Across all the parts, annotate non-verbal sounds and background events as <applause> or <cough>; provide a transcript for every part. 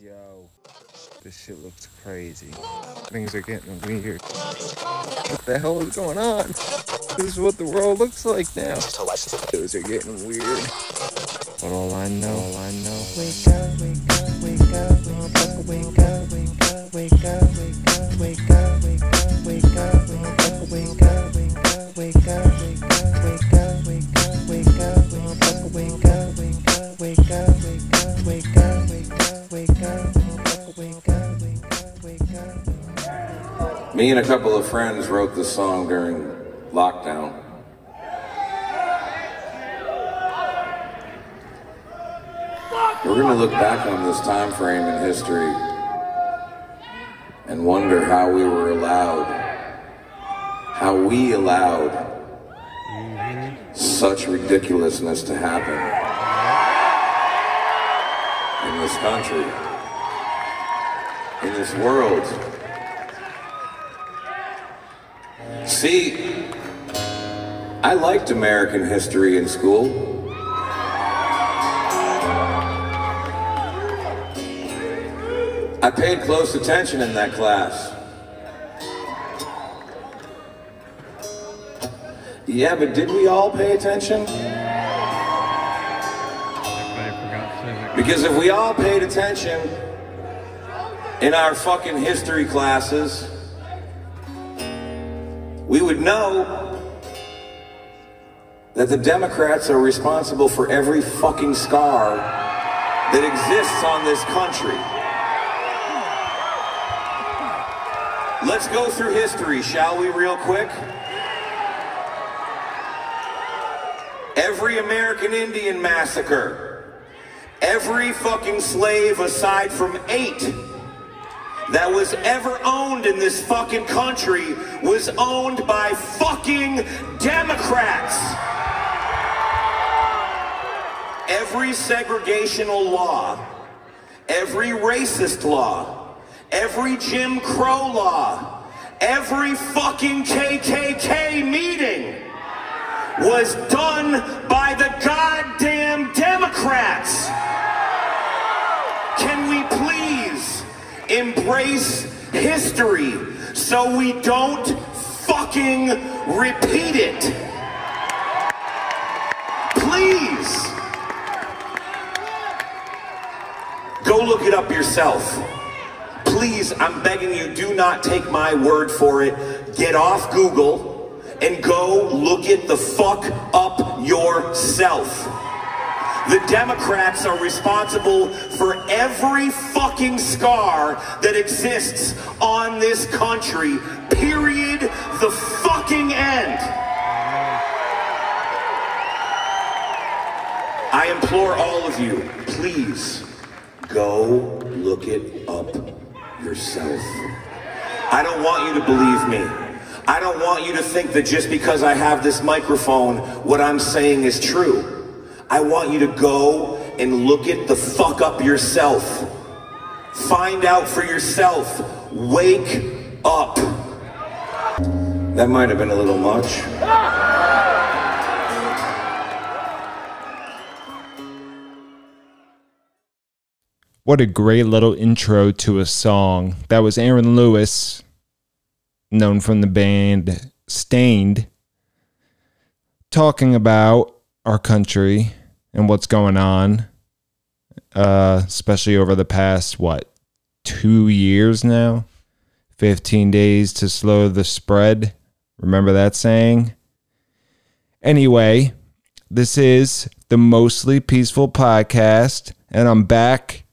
Yo, this shit looks crazy. Things are getting weird. What the hell is going on? This is what the world looks like now. Things are getting weird. But all I know, all I know. Wake up, wake up, wake up, wake up, wake up, wake up, wake up, wake up, wake up, wake up, wake up, wake up, wake up, wake up, wake up, wake up, wake up, wake up, wake up, wake up, Me and a couple of friends wrote this song during lockdown. We're going to look back on this time frame in history and wonder how we were allowed, how we allowed such ridiculousness to happen in this country, in this world. See, I liked American history in school. I paid close attention in that class. Yeah, but did we all pay attention? Because if we all paid attention in our fucking history classes, we would know that the Democrats are responsible for every fucking scar that exists on this country. Let's go through history, shall we, real quick? Every American Indian massacre, every fucking slave aside from eight that was ever owned in this fucking country was owned by fucking Democrats. Every segregational law, every racist law, every Jim Crow law, every fucking KKK meeting was done by the goddamn Democrats. Embrace history so we don't fucking repeat it? Please. Go look it up yourself. Please, I'm begging you, do not take my word for it. Get off Google and go look it the fuck up yourself. The Democrats are responsible for every fucking scar that exists on this country. Period. The fucking end. I implore all of you, please go look it up yourself. I don't want you to believe me. I don't want you to think that just because I have this microphone, what I'm saying is true. I want you to go and look it the fuck up yourself. Find out for yourself. Wake up. That might have been a little much. What a great little intro to a song. That was Aaron Lewis, known from the band Staind, talking about our country and what's going on, uh, especially over the past, what, two years now? 15 days to slow the spread. Remember that saying? Anyway, this is the Mostly Peaceful Podcast, and I'm back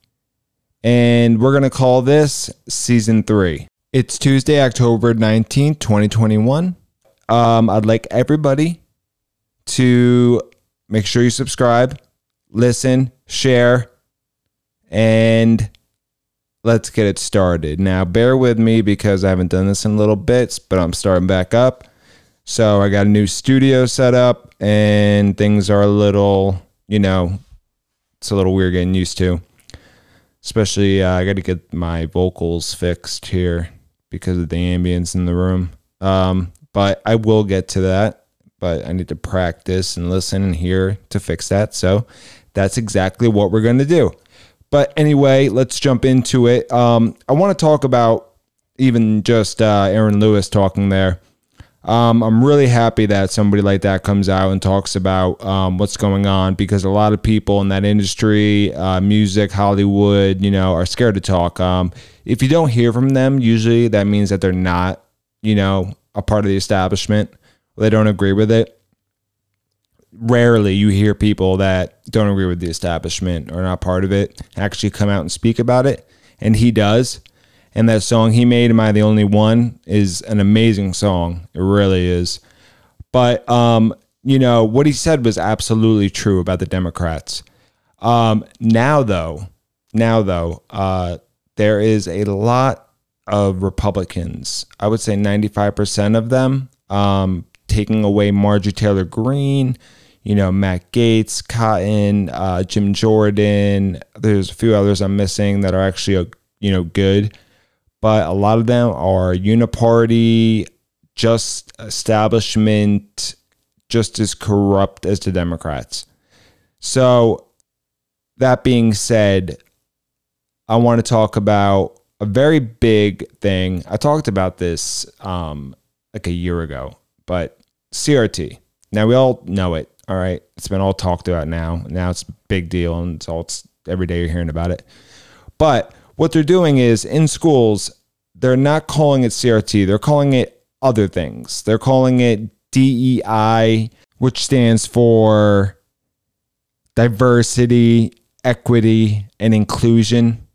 and we're going to call this season three. It's Tuesday, October 19th, 2021. Um, I'd like everybody to make sure you subscribe, listen, share, and let's get it started. Now, bear with me because I haven't done this in little bits, but I'm starting back up. So I got a new studio set up, and things are a little, you know, it's a little weird getting used to especially uh, I got to get my vocals fixed here because of the ambience in the room. Um, but I will get to that. But I need to practice and listen and hear to fix that. So that's exactly what we're going to do. But anyway, let's jump into it. Um, I want to talk about even just uh, Aaron Lewis talking there. Um, I'm really happy that somebody like that comes out and talks about um, what's going on because a lot of people in that industry, uh, music, Hollywood, you know, are scared to talk. Um, if you don't hear from them, usually that means that they're not, you know, a part of the establishment. They don't agree with it. Rarely you hear people that don't agree with the establishment or not part of it actually come out and speak about it. And he does. And that song he made, Am I the Only One, is an amazing song. It really is. But, um, you know, what he said was absolutely true about the Democrats. Um, now, though, now, though, uh, there is a lot of Republicans, I would say 95% of them, um, taking away Marjorie Taylor Greene, you know, Matt Gaetz, Cotton, uh, Jim Jordan. There's a few others I'm missing that are actually, uh, you know, good but a lot of them are uniparty, just establishment, just as corrupt as the Democrats. So, that being said, I want to talk about a very big thing. I talked about this um, like a year ago, but CRT. Now we all know it. All right, it's been all talked about now. Now it's a big deal, and it's all it's, every day you're hearing about it. But what they're doing is in schools, they're not calling it CRT, they're calling it other things. They're calling it DEI, which stands for diversity, equity, and inclusion.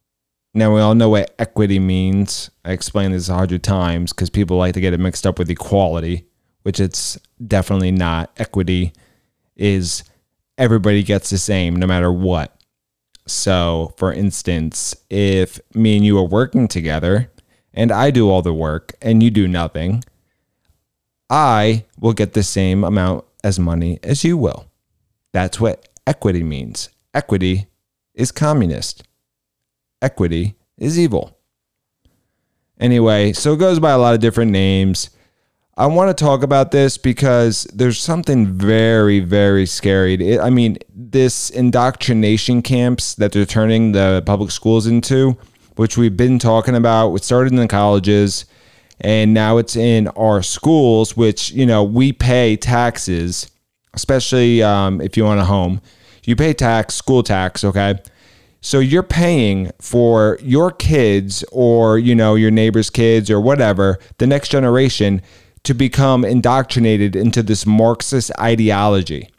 Now, we all know what equity means. I explained this a hundred times because people like to get it mixed up with equality, which it's definitely not. Equity is everybody gets the same no matter what. So, for instance, if me and you are working together and I do all the work and you do nothing, I will get the same amount as money as you will. That's what equity means. Equity is communist. Equity is evil. Anyway, so it goes by a lot of different names. I want to talk about this because there's something very, very scary. I mean, this indoctrination camps that they're turning the public schools into, which we've been talking about, it started in the colleges and now it's in our schools, which, you know, we pay taxes, especially um, if you own a home. You pay tax, school tax, okay? So you're paying for your kids or, you know, your neighbor's kids or whatever, the next generation to become indoctrinated into this Marxist ideology.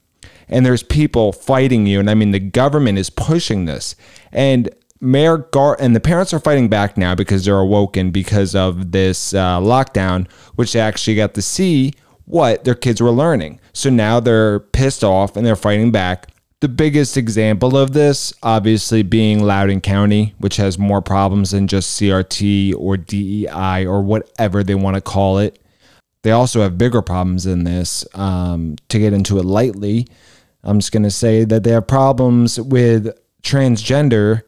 And there's people fighting you. And I mean, the government is pushing this. And Mayor Gar and the parents are fighting back now because they're awoken because of this uh, lockdown, which they actually got to see what their kids were learning. So now they're pissed off and they're fighting back. The biggest example of this, obviously, being Loudoun County, which has more problems than just CRT or DEI or whatever they want to call it. They also have bigger problems than this. Um, to get into it lightly, I'm just going to say that they have problems with transgender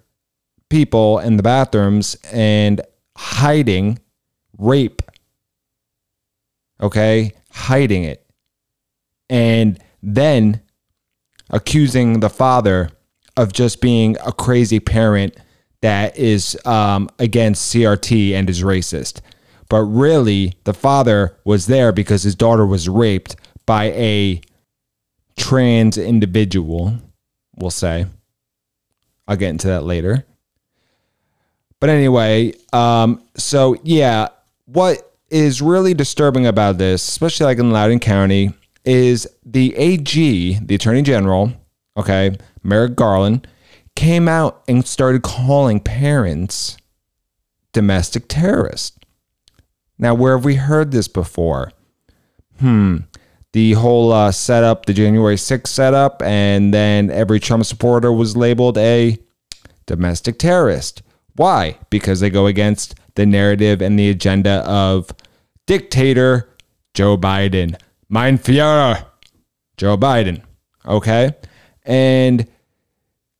people in the bathrooms and hiding rape. Okay? Hiding it. And then accusing the father of just being a crazy parent that is um, against CRT and is racist but really the father was there because his daughter was raped by a trans individual, we'll say. I'll get into that later. But anyway, um, so yeah, what is really disturbing about this, especially like in Loudoun County, is the AG, the Attorney General, okay, Merrick Garland, came out and started calling parents domestic terrorists. Now, where have we heard this before? Hmm. The whole uh, setup, the January 6th setup, and then every Trump supporter was labeled a domestic terrorist. Why? Because they go against the narrative and the agenda of dictator Joe Biden. Mein Führer, Joe Biden. Okay? And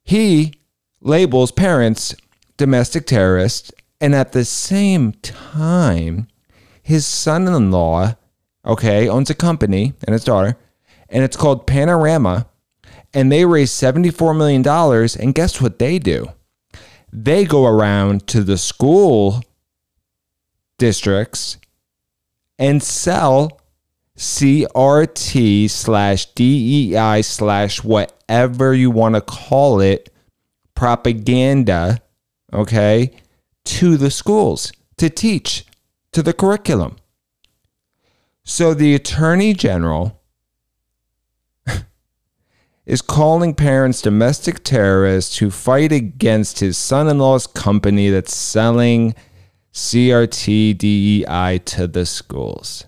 he labels parents domestic terrorists. And at the same time, his son in law, okay, owns a company and his daughter, and it's called Panorama. And they raise $74 million. And guess what they do? they go around to the school districts and sell CRT slash DEI slash whatever you want to call it propaganda, okay, to the schools to teach to the curriculum. So the attorney general <laughs> is calling parents domestic terrorists who fight against his son in law's company that's selling CRT DEI to the schools.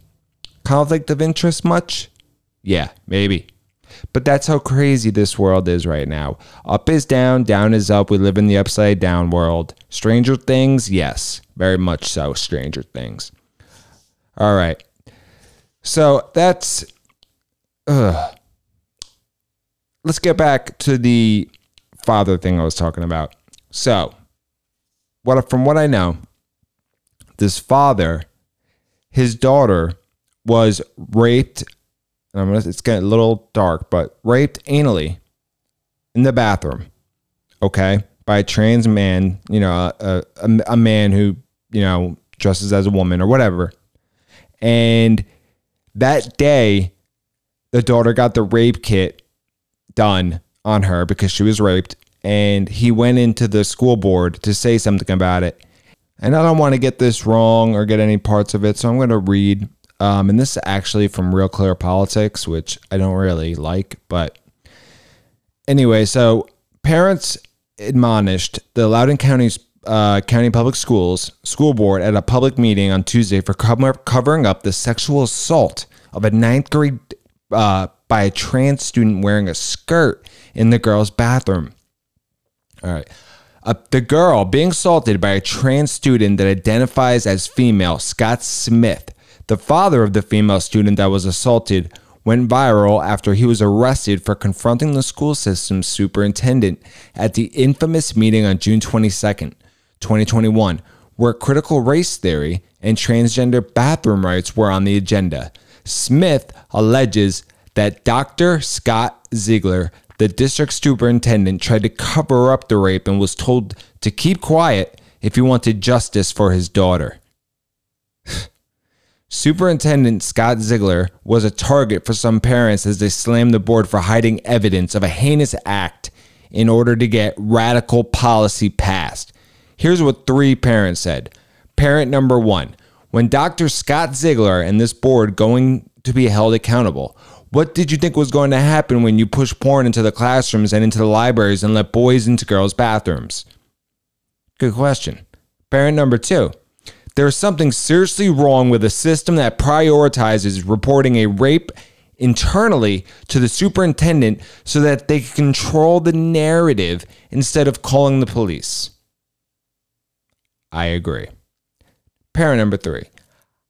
Conflict of interest much? Yeah, maybe. But that's how crazy this world is right now. Up is down, down is up. We live in the upside down world. Stranger Things? Yes, very much so. Stranger Things. All right. So that's. Ugh. Let's get back to the father thing I was talking about. So, what from what I know, this father, his daughter was raped I'm gonna, it's getting a little dark, but raped anally in the bathroom, okay, by a trans man, you know, a, a, a man who, you know, dresses as a woman or whatever. And that day, the daughter got the rape kit done on her because she was raped. And he went into the school board to say something about it. And I don't want to get this wrong or get any parts of it. So I'm going to read um, and this is actually from Real Clear Politics, which I don't really like. But anyway, so parents admonished the Loudoun County's uh, County Public Schools school board at a public meeting on Tuesday for cover- covering up the sexual assault of a ninth grade uh, by a trans student wearing a skirt in the girls' bathroom. All right. Uh, the girl being assaulted by a trans student that identifies as female, Scott Smith, the father of the female student that was assaulted went viral after he was arrested for confronting the school system's superintendent at the infamous meeting on June 22nd, 2021, where critical race theory and transgender bathroom rights were on the agenda. Smith alleges that Dr. Scott Ziegler, the district superintendent, tried to cover up the rape and was told to keep quiet if he wanted justice for his daughter. Superintendent Scott Ziegler was a target for some parents as they slammed the board for hiding evidence of a heinous act in order to get radical policy passed. Here's what three parents said. Parent number one When Dr. Scott Ziegler and this board going to be held accountable, what did you think was going to happen when you pushed porn into the classrooms and into the libraries and let boys into girls' bathrooms? Good question. Parent number two there is something seriously wrong with a system that prioritizes reporting a rape internally to the superintendent so that they can control the narrative instead of calling the police. I agree. Parent number three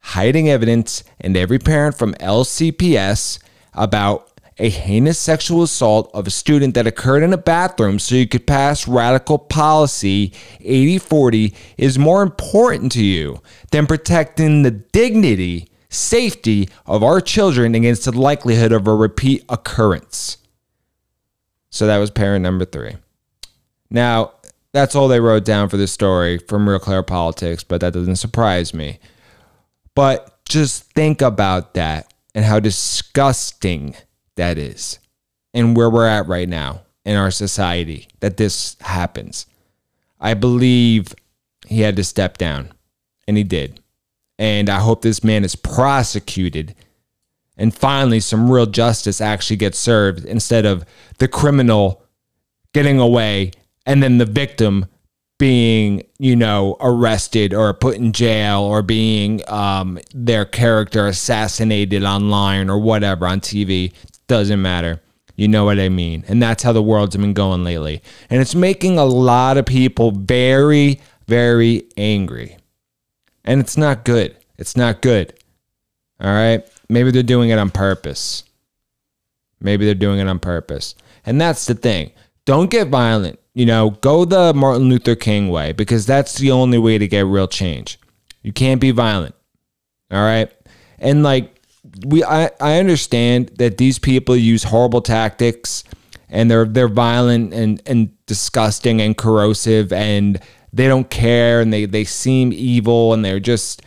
hiding evidence, and every parent from LCPS about a heinous sexual assault of a student that occurred in a bathroom so you could pass radical policy 8040 is more important to you than protecting the dignity, safety of our children against the likelihood of a repeat occurrence. So that was parent number three. Now, that's all they wrote down for this story from Real Clear Politics, but that doesn't surprise me. But just think about that and how disgusting that is and where we're at right now in our society that this happens. I believe he had to step down, and he did. And I hope this man is prosecuted and finally some real justice actually gets served instead of the criminal getting away and then the victim being, you know, arrested or put in jail or being um, their character assassinated online or whatever on TV. Doesn't matter. You know what I mean? And that's how the world's been going lately. And it's making a lot of people very, very angry. And it's not good. It's not good. All right? Maybe they're doing it on purpose. Maybe they're doing it on purpose. And that's the thing. Don't get violent. You know, go the Martin Luther King way because that's the only way to get real change. You can't be violent. All right? And like we I, I understand that these people use horrible tactics and they're they're violent and and disgusting and corrosive and they don't care and they they seem evil and they're just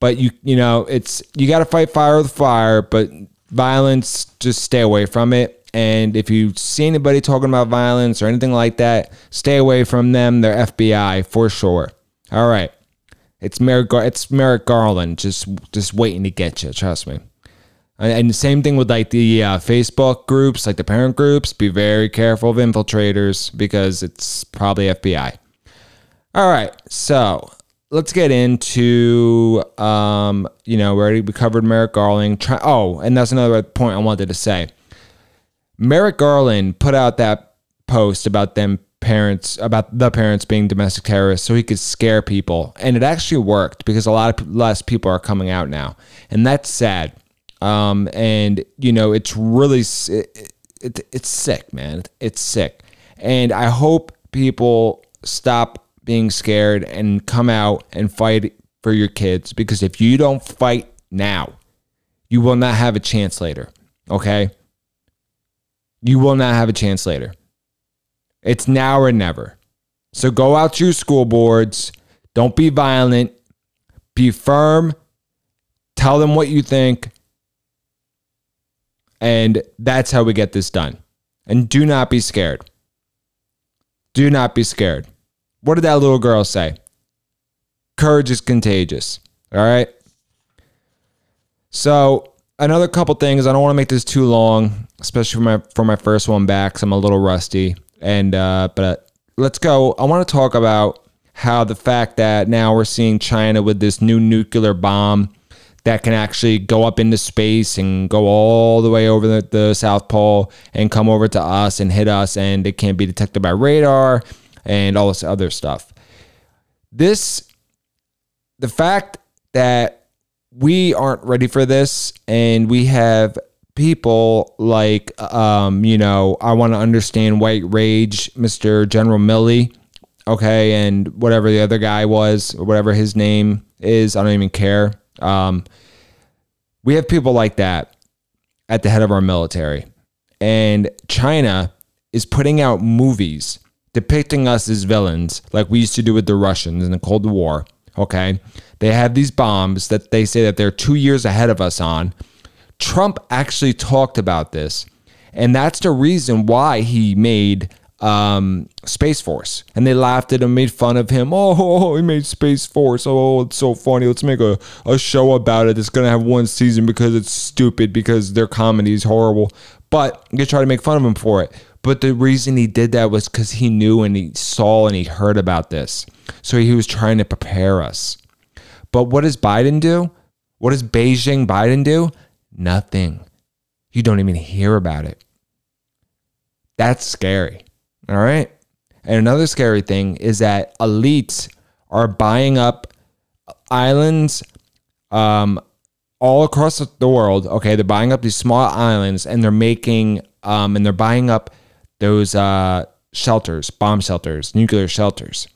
but you you know it's you got to fight fire with fire but violence just stay away from it. And if you see anybody talking about violence or anything like that stay away from them. They're FBI for sure. All right. It's Merrick it's Merrick Garland just just waiting to get you. Trust me and the same thing with like the uh, Facebook groups, like the parent groups. Be very careful of infiltrators because it's probably FBI. All right, so let's get into um, you know we already we covered Merrick Garland. Try, oh, and that's another point I wanted to say. Merrick Garland put out that post about them parents about the parents being domestic terrorists so he could scare people and it actually worked because a lot of less people are coming out now and that's sad um, and you know it's really it, it, it's sick man. It's sick. And i hope people stop being scared and come out and fight for your kids because if you don't fight now you will not have a chance later okay? You will not have a chance later. It's now or never. So go out to your school boards. Don't be violent. Be firm. Tell them what you think and that's how we get this done. And do not be scared. Do not be scared. What did that little girl say? Courage is contagious. All right. So another couple things. I don't want to make this too long, especially for my for my first one back. So I'm a little rusty. And uh, but let's go. I want to talk about how the fact that now we're seeing China with this new nuclear bomb that can actually go up into space and go all the way over the, the South Pole and come over to us and hit us, and it can't be detected by radar and all this other stuff. This, the fact that we aren't ready for this, and we have people like, um, you know, I want to understand White Rage, Mr. General Milley, okay, and whatever the other guy was, or whatever his name is, I don't even care. Um, we have people like that at the head of our military. And China is putting out movies depicting us as villains, like we used to do with the Russians in the Cold War. Okay. They have these bombs that they say that they're two years ahead of us on. Trump actually talked about this. And that's the reason why he made um, Space Force, and they laughed at him, made fun of him. Oh, <laughs> he made Space Force. Oh, it's so funny. Let's make a, a show about it. It's gonna have one season because it's stupid because their comedy is horrible. But they try to make fun of him for it. But the reason he did that was because he knew and he saw and he heard about this. So he was trying to prepare us. But what does Biden do? What does Beijing Biden do? Nothing. You don't even hear about it. That's scary. All right. And another scary thing is that elites are buying up islands um, all across the world. Okay. They're buying up these small islands and they're making, um, and they're buying up those uh, shelters, bomb shelters, nuclear shelters.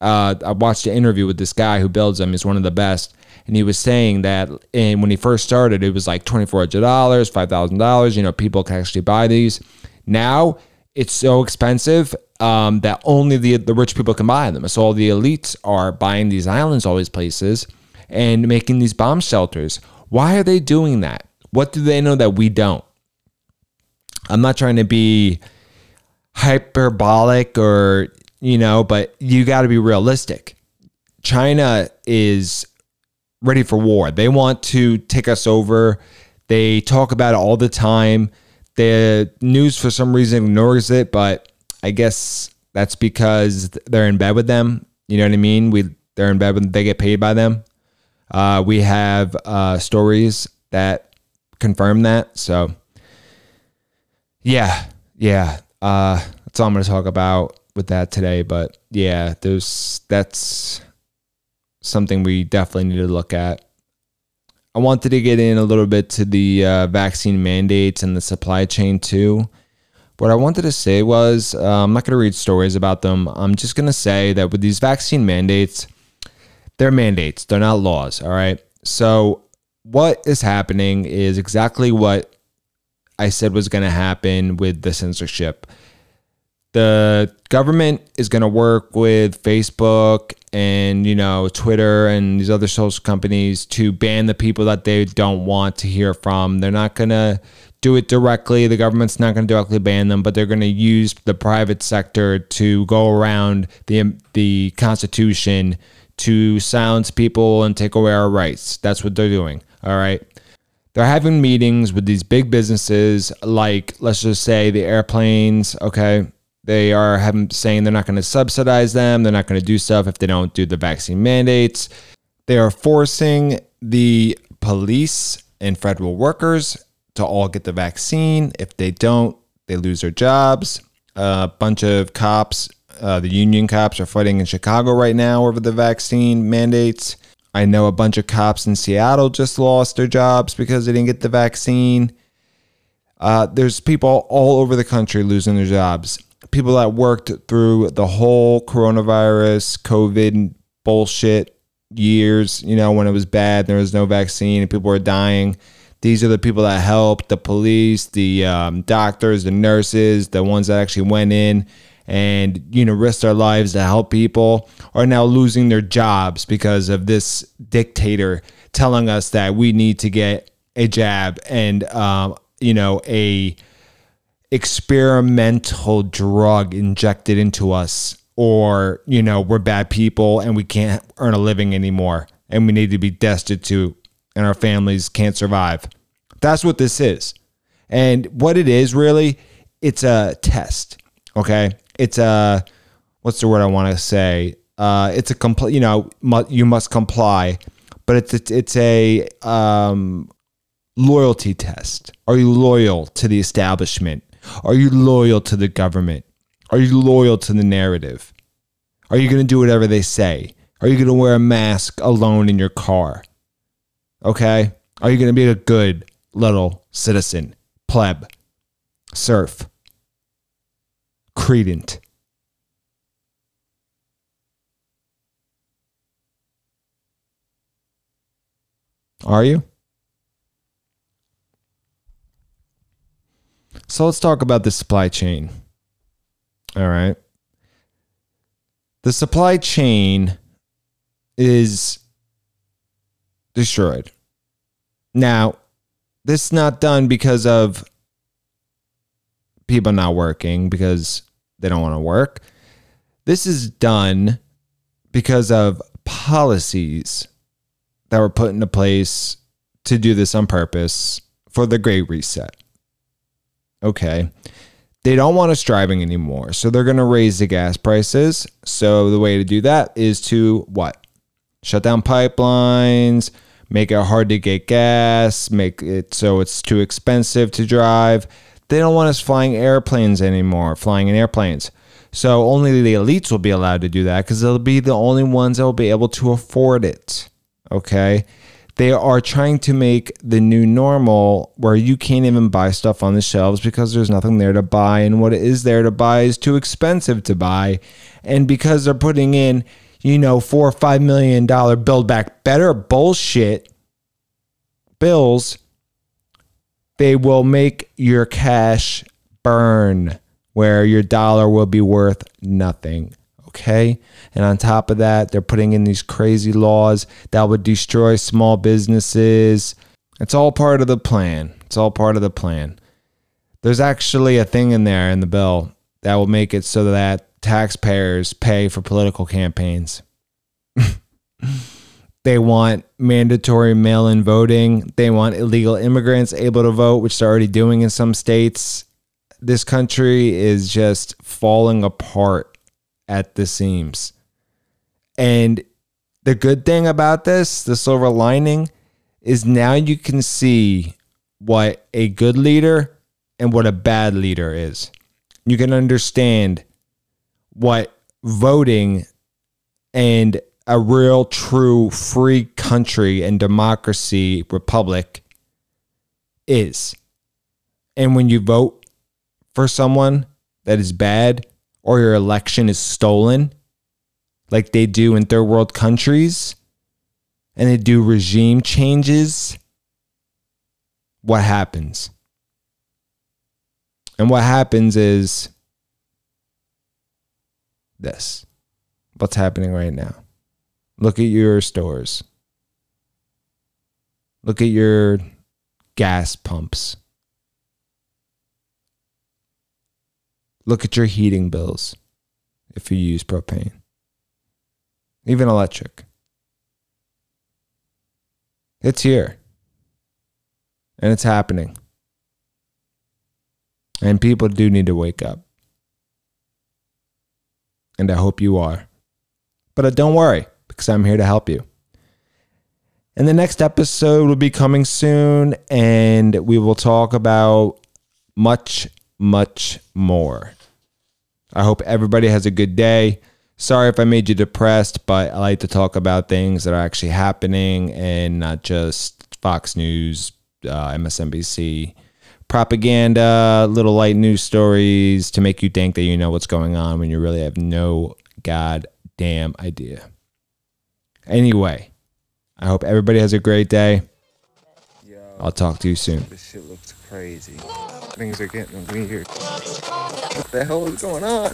Uh, I watched an interview with this guy who builds them. He's one of the best. And he was saying that when he first started, it was like $2,400, $5,000. You know, people can actually buy these. Now, it's so expensive um, that only the the rich people can buy them. So all the elites are buying these islands, all these places, and making these bomb shelters. Why are they doing that? What do they know that we don't? I'm not trying to be hyperbolic or you know, but you got to be realistic. China is ready for war. They want to take us over. They talk about it all the time. The news, for some reason, ignores it, but I guess that's because they're in bed with them. You know what I mean? We they're in bed with they get paid by them. Uh, we have uh, stories that confirm that. So, yeah, yeah, uh, that's all I'm going to talk about with that today. But yeah, there's that's something we definitely need to look at. I wanted to get in a little bit to the uh, vaccine mandates and the supply chain too. What I wanted to say was uh, I'm not going to read stories about them. I'm just going to say that with these vaccine mandates, they're mandates, they're not laws. All right. So, what is happening is exactly what I said was going to happen with the censorship. the government is going to work with Facebook and you know Twitter and these other social companies to ban the people that they don't want to hear from. They're not to do it directly. The government's not going to directly ban them, but they're going to use the private sector to go around the um, the Constitution to silence people and take away our rights. That's what they're doing. All right. They're having meetings with these big businesses, like let's just say the airplanes. Okay, they are having saying they're not going to subsidize them. They're not going to do stuff if they don't do the vaccine mandates. They are forcing the police and federal workers to all get the vaccine. If they don't, they lose their jobs. A bunch of cops, uh, the union cops, are fighting in Chicago right now over the vaccine mandates. I know a bunch of cops in Seattle just lost their jobs because they didn't get the vaccine. Uh, there's people all over the country losing their jobs people that worked through the whole coronavirus, COVID bullshit years, you know, when it was bad, there was no vaccine and people were dying. These are the people that helped the police, the um, doctors, the nurses, the ones that actually went in and, you know, risked their lives to help people are now losing their jobs because of this dictator telling us that we need to get a jab and, um, you know, a experimental drug injected into us or you know we're bad people and we can't earn a living anymore and we need to be destitute and our families can't survive. That's what this is. And what it is really it's a test okay? It's a what's the word i want to say? Uh, it's a complete you know mu- you must comply but it's a, it's a um, loyalty test. Are you loyal to the establishment are you loyal to the government? Are you loyal to the narrative? Are you going to do whatever they say? Are you going to wear a mask alone in your car? Okay? Are you going to be a good little citizen, pleb, serf, credent? Are you? So let's talk about the supply chain. All right. The supply chain is destroyed. Now, this is not done because of people not working because they don't want to work. This is done because of policies that were put into place to do this on purpose for the Great Reset. Okay. They don't want us driving anymore. So they're going to raise the gas prices. So the way to do that is to what? Shut down pipelines, make it hard to get gas, make it so it's too expensive to drive. They don't want us flying airplanes anymore, flying in airplanes. So only the elites will be allowed to do that because they'll be the only ones that will be able to afford it. Okay. They are trying to make the new normal where you can't even buy stuff on the shelves because there's nothing there to buy. And what is there to buy is too expensive to buy. And because they're putting in, you know, four or five million dollar build back better bullshit bills, they will make your cash burn where your dollar will be worth nothing okay. And on top of that, they're putting in these crazy laws that would destroy small businesses. It's all part of the plan. It's all part of the plan. There's actually a thing in there in the bill that will make it so that taxpayers pay for political campaigns. <laughs> they want mandatory mail in voting. They want illegal immigrants able to vote, which they're already doing in some states. This country is just falling apart at the seams. And the good thing about this, the silver lining, is now you can see what a good leader and what a bad leader is. You can understand what voting and a real, true, free country and democracy republic is. And when you vote for someone that is bad, or your election is stolen, like they do in third world countries, and they do regime changes, what happens? And what happens is this. What's happening right now? Look at your stores. Look at your gas pumps. Look at your heating bills if you use propane, even electric. It's here and it's happening. And people do need to wake up. And I hope you are. But uh, don't worry, because I'm here to help you. And the next episode will be coming soon, and we will talk about much, much more. I hope everybody has a good day. Sorry if I made you depressed, but I like to talk about things that are actually happening and not just Fox News, uh, MSNBC propaganda, little light news stories to make you think that you know what's going on when you really have no goddamn idea. Anyway, I hope everybody has a great day. I'll talk to you soon. Crazy. Things are getting weird. What the hell is going on?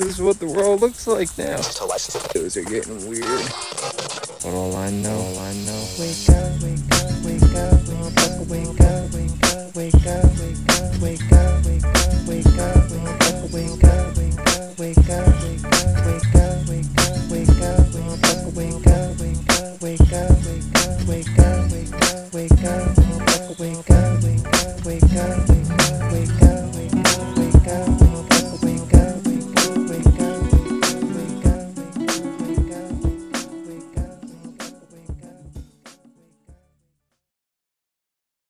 This is what the world looks like now. Things are getting weird. But all I know, all I know. Wake up, wake up, wake up, wake up, wake up, wake up, wake up, wake up, wake up, wake up, wake up.